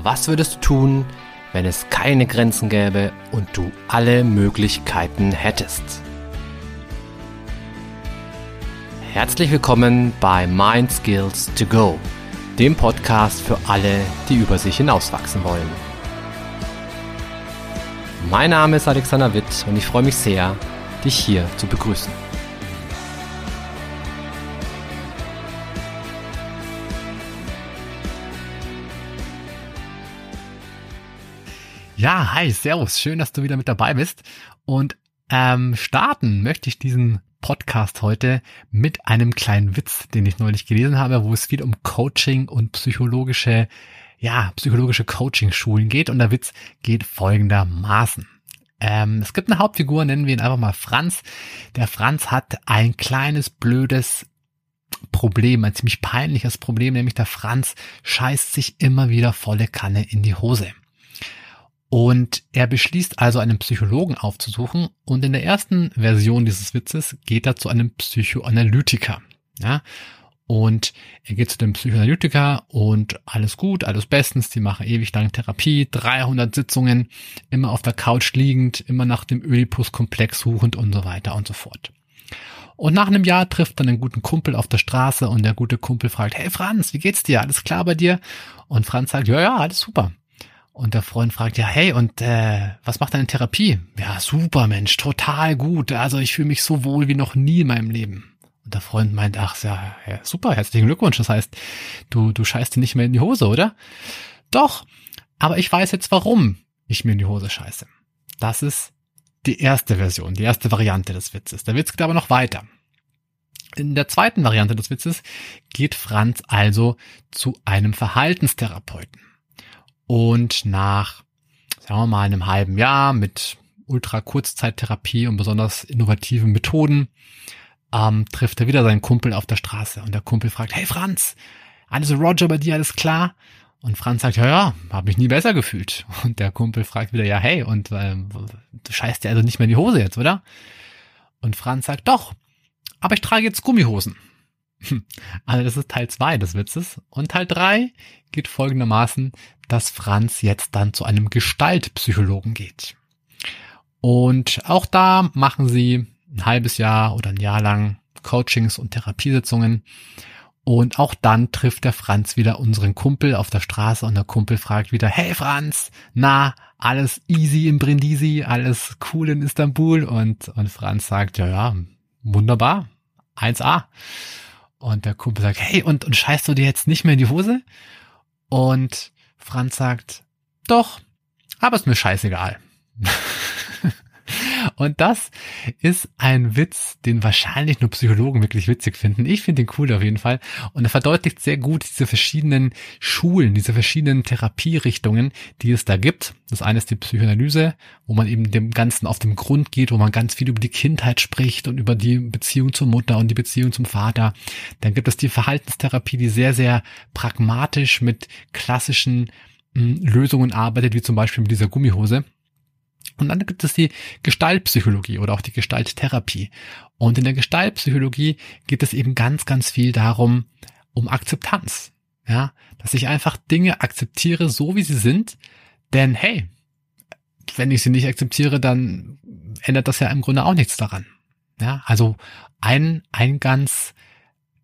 Was würdest du tun, wenn es keine Grenzen gäbe und du alle Möglichkeiten hättest? Herzlich willkommen bei Mind Skills to Go, dem Podcast für alle, die über sich hinauswachsen wollen. Mein Name ist Alexander Witt und ich freue mich sehr, dich hier zu begrüßen. Ja, hi, servus, schön, dass du wieder mit dabei bist. Und ähm, starten möchte ich diesen Podcast heute mit einem kleinen Witz, den ich neulich gelesen habe, wo es viel um Coaching und psychologische, ja, psychologische Coaching-Schulen geht. Und der Witz geht folgendermaßen. Ähm, es gibt eine Hauptfigur, nennen wir ihn einfach mal Franz. Der Franz hat ein kleines, blödes Problem, ein ziemlich peinliches Problem, nämlich der Franz scheißt sich immer wieder volle Kanne in die Hose. Und er beschließt also einen Psychologen aufzusuchen und in der ersten Version dieses Witzes geht er zu einem Psychoanalytiker. Ja? Und er geht zu dem Psychoanalytiker und alles gut, alles bestens, die machen ewig lang Therapie, 300 Sitzungen, immer auf der Couch liegend, immer nach dem Oedipus-Komplex suchend und so weiter und so fort. Und nach einem Jahr trifft er einen guten Kumpel auf der Straße und der gute Kumpel fragt, hey Franz, wie geht's dir? Alles klar bei dir? Und Franz sagt, ja, ja, alles super. Und der Freund fragt, ja, hey, und äh, was macht deine Therapie? Ja, super, Mensch, total gut. Also ich fühle mich so wohl wie noch nie in meinem Leben. Und der Freund meint, ach ja, ja, super, herzlichen Glückwunsch. Das heißt, du, du scheißt dir nicht mehr in die Hose, oder? Doch, aber ich weiß jetzt, warum ich mir in die Hose scheiße. Das ist die erste Version, die erste Variante des Witzes. Der Witz geht aber noch weiter. In der zweiten Variante des Witzes geht Franz also zu einem Verhaltenstherapeuten. Und nach, sagen wir mal, einem halben Jahr mit Ultra-Kurzzeittherapie und besonders innovativen Methoden, ähm, trifft er wieder seinen Kumpel auf der Straße. Und der Kumpel fragt, hey Franz, alles Roger bei dir, alles klar? Und Franz sagt, ja, ja, habe mich nie besser gefühlt. Und der Kumpel fragt wieder, ja, hey, und äh, du scheißt dir also nicht mehr in die Hose jetzt, oder? Und Franz sagt, doch, aber ich trage jetzt Gummihosen. Also das ist Teil zwei des Witzes. Und Teil drei geht folgendermaßen, dass Franz jetzt dann zu einem Gestaltpsychologen geht. Und auch da machen sie ein halbes Jahr oder ein Jahr lang Coachings und Therapiesitzungen. Und auch dann trifft der Franz wieder unseren Kumpel auf der Straße und der Kumpel fragt wieder, hey Franz, na, alles easy in Brindisi, alles cool in Istanbul? Und, und Franz sagt, ja, ja, wunderbar, 1A. Und der Kumpel sagt, hey, und, und scheißt du dir jetzt nicht mehr in die Hose? Und Franz sagt, doch, aber ist mir scheißegal. Und das ist ein Witz, den wahrscheinlich nur Psychologen wirklich witzig finden. Ich finde ihn cool auf jeden Fall. Und er verdeutlicht sehr gut diese verschiedenen Schulen, diese verschiedenen Therapierichtungen, die es da gibt. Das eine ist die Psychoanalyse, wo man eben dem Ganzen auf den Grund geht, wo man ganz viel über die Kindheit spricht und über die Beziehung zur Mutter und die Beziehung zum Vater. Dann gibt es die Verhaltenstherapie, die sehr, sehr pragmatisch mit klassischen hm, Lösungen arbeitet, wie zum Beispiel mit dieser Gummihose. Und dann gibt es die Gestaltpsychologie oder auch die Gestalttherapie. Und in der Gestaltpsychologie geht es eben ganz, ganz viel darum, um Akzeptanz. Ja, dass ich einfach Dinge akzeptiere, so wie sie sind. Denn hey, wenn ich sie nicht akzeptiere, dann ändert das ja im Grunde auch nichts daran. Ja, also ein, ein ganz,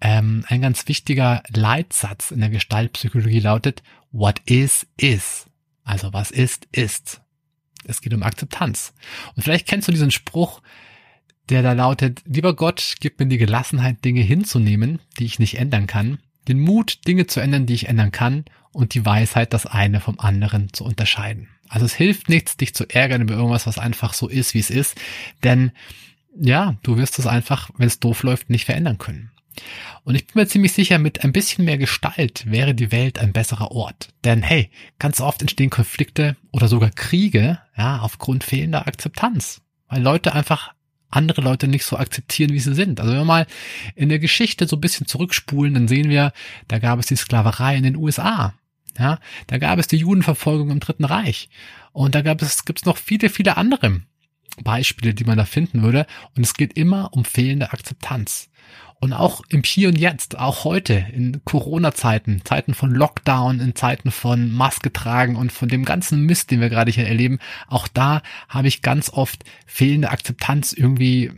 ähm, ein ganz wichtiger Leitsatz in der Gestaltpsychologie lautet, what is, is. Also was ist, ist. Es geht um Akzeptanz. Und vielleicht kennst du diesen Spruch, der da lautet, lieber Gott, gib mir die Gelassenheit, Dinge hinzunehmen, die ich nicht ändern kann, den Mut, Dinge zu ändern, die ich ändern kann, und die Weisheit, das eine vom anderen zu unterscheiden. Also es hilft nichts, dich zu ärgern über irgendwas, was einfach so ist, wie es ist, denn ja, du wirst es einfach, wenn es doof läuft, nicht verändern können. Und ich bin mir ziemlich sicher, mit ein bisschen mehr Gestalt wäre die Welt ein besserer Ort. Denn hey, ganz oft entstehen Konflikte oder sogar Kriege, ja, aufgrund fehlender Akzeptanz. Weil Leute einfach andere Leute nicht so akzeptieren, wie sie sind. Also wenn wir mal in der Geschichte so ein bisschen zurückspulen, dann sehen wir, da gab es die Sklaverei in den USA. Ja, da gab es die Judenverfolgung im Dritten Reich. Und da gab es, gibt es noch viele, viele andere Beispiele, die man da finden würde. Und es geht immer um fehlende Akzeptanz. Und auch im Hier und Jetzt, auch heute, in Corona-Zeiten, Zeiten von Lockdown, in Zeiten von Maske tragen und von dem ganzen Mist, den wir gerade hier erleben, auch da habe ich ganz oft fehlende Akzeptanz irgendwie,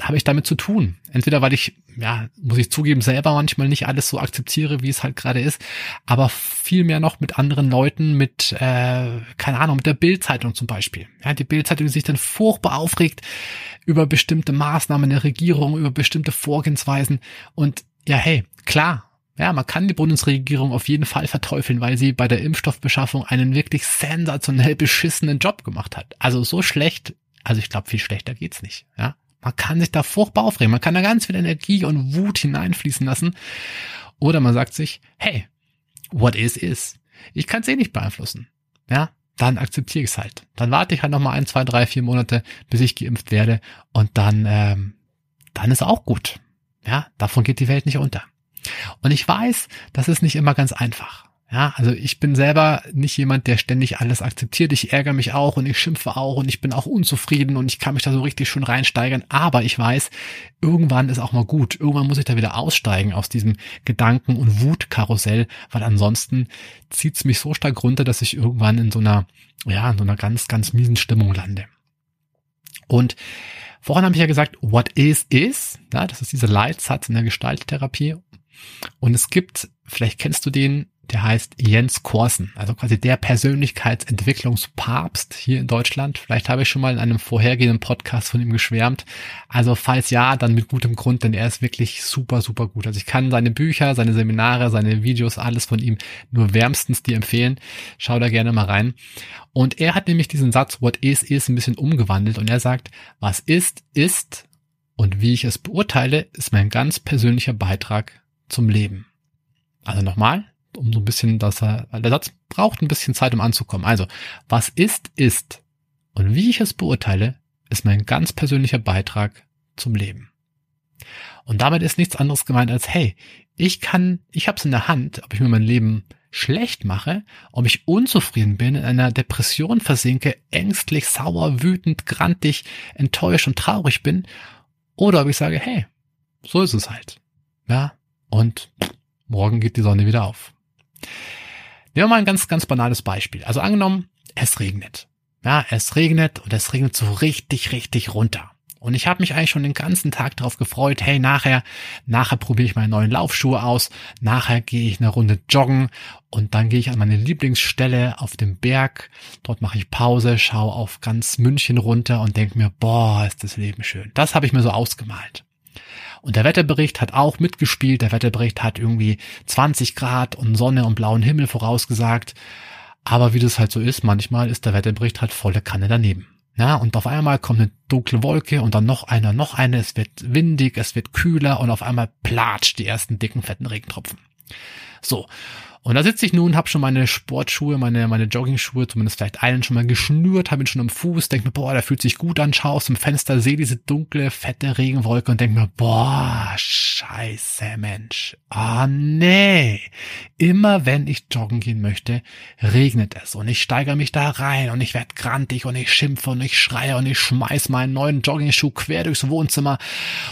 habe ich damit zu tun. Entweder weil ich, ja, muss ich zugeben, selber manchmal nicht alles so akzeptiere, wie es halt gerade ist, aber viel mehr noch mit anderen Leuten, mit, äh, keine Ahnung, mit der Bildzeitung zum Beispiel. Ja, die Bildzeitung sich dann furchtbar aufregt, über bestimmte Maßnahmen der Regierung, über bestimmte Vorgehensweisen. Und ja, hey, klar, ja, man kann die Bundesregierung auf jeden Fall verteufeln, weil sie bei der Impfstoffbeschaffung einen wirklich sensationell beschissenen Job gemacht hat. Also so schlecht, also ich glaube, viel schlechter geht's nicht. Ja, man kann sich da furchtbar aufregen, man kann da ganz viel Energie und Wut hineinfließen lassen. Oder man sagt sich, hey, what is is. Ich kann es eh nicht beeinflussen. Ja, dann akzeptiere ich es halt. Dann warte ich halt nochmal ein, zwei, drei, vier Monate, bis ich geimpft werde und dann, ähm, dann ist auch gut. Ja, davon geht die Welt nicht unter. Und ich weiß, das ist nicht immer ganz einfach. Ja, also ich bin selber nicht jemand, der ständig alles akzeptiert. Ich ärgere mich auch und ich schimpfe auch und ich bin auch unzufrieden und ich kann mich da so richtig schön reinsteigern. Aber ich weiß, irgendwann ist auch mal gut. Irgendwann muss ich da wieder aussteigen aus diesem Gedanken- und Wutkarussell, weil ansonsten zieht's mich so stark runter, dass ich irgendwann in so einer, ja, in so einer ganz, ganz miesen Stimmung lande. Und vorhin habe ich ja gesagt, what is is. Ja, das ist dieser Leitsatz in der Gestalttherapie. Und es gibt, vielleicht kennst du den, der heißt Jens Korsen, also quasi der Persönlichkeitsentwicklungspapst hier in Deutschland. Vielleicht habe ich schon mal in einem vorhergehenden Podcast von ihm geschwärmt. Also falls ja, dann mit gutem Grund, denn er ist wirklich super, super gut. Also ich kann seine Bücher, seine Seminare, seine Videos, alles von ihm nur wärmstens dir empfehlen. Schau da gerne mal rein. Und er hat nämlich diesen Satz, what is, is ein bisschen umgewandelt und er sagt, was ist, ist und wie ich es beurteile, ist mein ganz persönlicher Beitrag zum Leben. Also nochmal, um so ein bisschen, dass er, der Satz braucht ein bisschen Zeit, um anzukommen. Also, was ist, ist. Und wie ich es beurteile, ist mein ganz persönlicher Beitrag zum Leben. Und damit ist nichts anderes gemeint als, hey, ich kann, ich habe es in der Hand, ob ich mir mein Leben schlecht mache, ob ich unzufrieden bin, in einer Depression versinke, ängstlich, sauer, wütend, grantig, enttäuscht und traurig bin, oder ob ich sage, hey, so ist es halt. Ja, und morgen geht die Sonne wieder auf. Nehmen wir mal ein ganz, ganz banales Beispiel. Also angenommen, es regnet. Ja, es regnet und es regnet so richtig, richtig runter. Und ich habe mich eigentlich schon den ganzen Tag darauf gefreut, hey, nachher, nachher probiere ich meine neuen Laufschuhe aus, nachher gehe ich eine Runde joggen und dann gehe ich an meine Lieblingsstelle auf dem Berg, dort mache ich Pause, schaue auf ganz München runter und denke mir, boah, ist das Leben schön. Das habe ich mir so ausgemalt. Und der Wetterbericht hat auch mitgespielt. Der Wetterbericht hat irgendwie 20 Grad und Sonne und blauen Himmel vorausgesagt. Aber wie das halt so ist, manchmal ist der Wetterbericht halt volle Kanne daneben. Ja, und auf einmal kommt eine dunkle Wolke und dann noch eine, noch eine. Es wird windig, es wird kühler und auf einmal platscht die ersten dicken, fetten Regentropfen. So. Und da sitze ich nun, habe schon meine Sportschuhe, meine, meine Jogging-Schuhe, zumindest vielleicht einen schon mal geschnürt, habe ihn schon am Fuß, denke mir, boah, der fühlt sich gut an, schau aus dem Fenster, sehe diese dunkle, fette Regenwolke und denke mir, boah, scheiße, Mensch. Ah, nee. Immer wenn ich joggen gehen möchte, regnet es und ich steigere mich da rein und ich werde grantig und ich schimpfe und ich schreie und ich schmeiß meinen neuen Jogging-Schuh quer durchs Wohnzimmer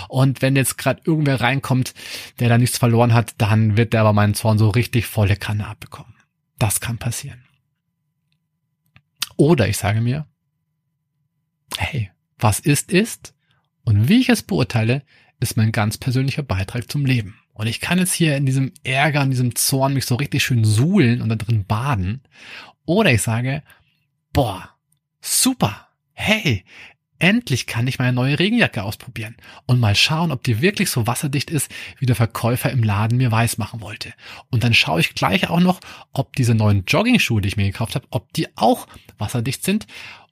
und wenn jetzt gerade irgendwer reinkommt, der da nichts verloren hat, dann wird der aber meinen Zorn so richtig volle Kanne abbekommen. Das kann passieren. Oder ich sage mir, hey, was ist, ist und wie ich es beurteile, ist mein ganz persönlicher Beitrag zum Leben. Und ich kann jetzt hier in diesem Ärger, in diesem Zorn mich so richtig schön suhlen und da drin baden. Oder ich sage, boah, super, hey, Endlich kann ich meine neue Regenjacke ausprobieren und mal schauen, ob die wirklich so wasserdicht ist, wie der Verkäufer im Laden mir weiß machen wollte. Und dann schaue ich gleich auch noch, ob diese neuen Jogging-Schuhe, die ich mir gekauft habe, ob die auch wasserdicht sind.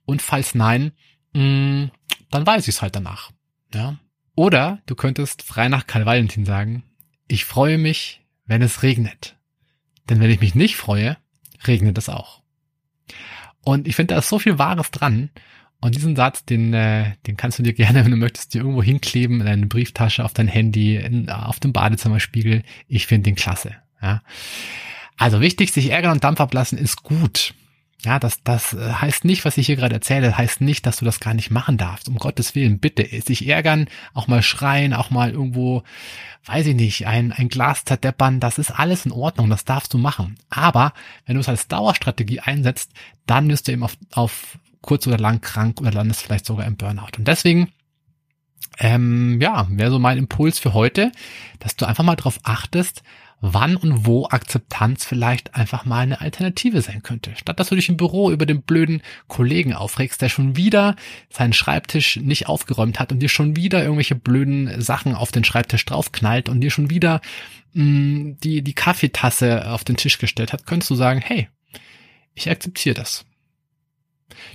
Und falls nein, mh, mm, dann weiß ich es halt danach. Ja. Oder du könntest frei nach Karl Valentin sagen, ich freue mich, wenn es regnet. Denn wenn ich mich nicht freue, regnet es auch. Und ich finde, da ist so viel Wahres dran. Und diesen Satz, den, äh, den kannst du dir gerne, wenn du möchtest, dir irgendwo hinkleben, in deine Brieftasche, auf dein Handy, in, auf dem Badezimmerspiegel. Ich finde den klasse. Ja. Also wichtig, sich ärgern und Dampf ablassen ist gut. Ja, das, das äh, heißt nicht, was ich hier gerade erzähle, heißt nicht, dass du das gar nicht machen darfst. Um Gottes Willen, bitte. Sich ärgern, auch mal schreien, auch mal irgendwo, weiß ich nicht, ein, ein Glas zerdeppern, das ist alles in Ordnung, das darfst du machen. Aber wenn du es als Dauerstrategie einsetzt, dann wirst du eben auf, auf kurz oder lang krank oder landest vielleicht sogar im Burnout. Und deswegen, ähm, ja, wäre so mein Impuls für heute, dass du einfach mal darauf achtest, wann und wo Akzeptanz vielleicht einfach mal eine Alternative sein könnte. Statt dass du dich im Büro über den blöden Kollegen aufregst, der schon wieder seinen Schreibtisch nicht aufgeräumt hat und dir schon wieder irgendwelche blöden Sachen auf den Schreibtisch draufknallt und dir schon wieder mh, mm, die, die Kaffeetasse auf den Tisch gestellt hat, könntest du sagen, hey, ich akzeptiere das.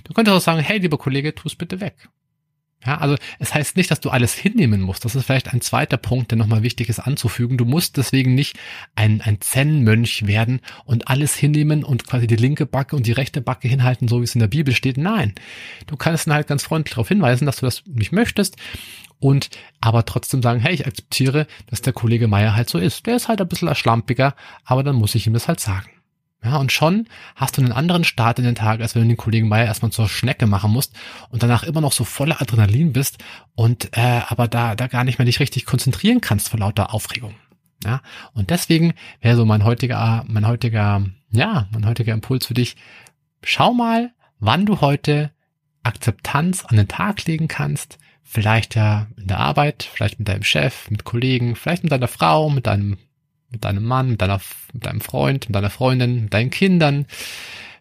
Du könntest auch sagen, hey, lieber Kollege, tu es bitte weg. Ja, also es heißt nicht, dass du alles hinnehmen musst. Das ist vielleicht ein zweiter Punkt, der nochmal wichtig ist anzufügen. Du musst deswegen nicht ein, ein Zen-Mönch werden und alles hinnehmen und quasi die linke Backe und die rechte Backe hinhalten, so wie es in der Bibel steht. Nein, du kannst dann halt ganz freundlich darauf hinweisen, dass du das nicht möchtest und aber trotzdem sagen, hey, ich akzeptiere, dass der Kollege Meier halt so ist. Der ist halt ein bisschen schlampiger, aber dann muss ich ihm das halt sagen. Ja, und schon hast du einen anderen Start in den Tag, als wenn du den Kollegen Meier erstmal zur Schnecke machen musst und danach immer noch so voller Adrenalin bist und äh, aber da, da gar nicht mehr dich richtig konzentrieren kannst vor lauter Aufregung. Ja, und deswegen wäre so mein heutiger, mein heutiger, ja, mein heutiger Impuls für dich. Schau mal, wann du heute Akzeptanz an den Tag legen kannst. Vielleicht ja in der Arbeit, vielleicht mit deinem Chef, mit Kollegen, vielleicht mit deiner Frau, mit deinem mit deinem Mann, mit, deiner, mit deinem Freund, mit deiner Freundin, mit deinen Kindern,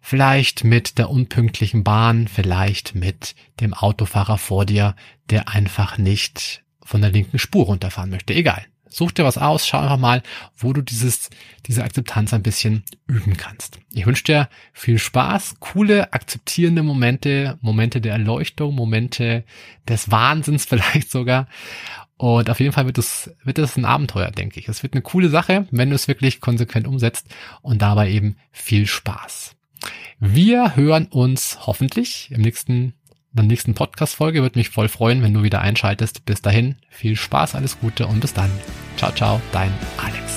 vielleicht mit der unpünktlichen Bahn, vielleicht mit dem Autofahrer vor dir, der einfach nicht von der linken Spur runterfahren möchte. Egal. Such dir was aus, schau einfach mal, wo du dieses, diese Akzeptanz ein bisschen üben kannst. Ich wünsche dir viel Spaß, coole, akzeptierende Momente, Momente der Erleuchtung, Momente des Wahnsinns vielleicht sogar. Und auf jeden Fall wird es, wird es ein Abenteuer, denke ich. Es wird eine coole Sache, wenn du es wirklich konsequent umsetzt und dabei eben viel Spaß. Wir hören uns hoffentlich im nächsten, in der nächsten Podcast-Folge. Würde mich voll freuen, wenn du wieder einschaltest. Bis dahin, viel Spaß, alles Gute und bis dann. Ciao, ciao, dein Alex.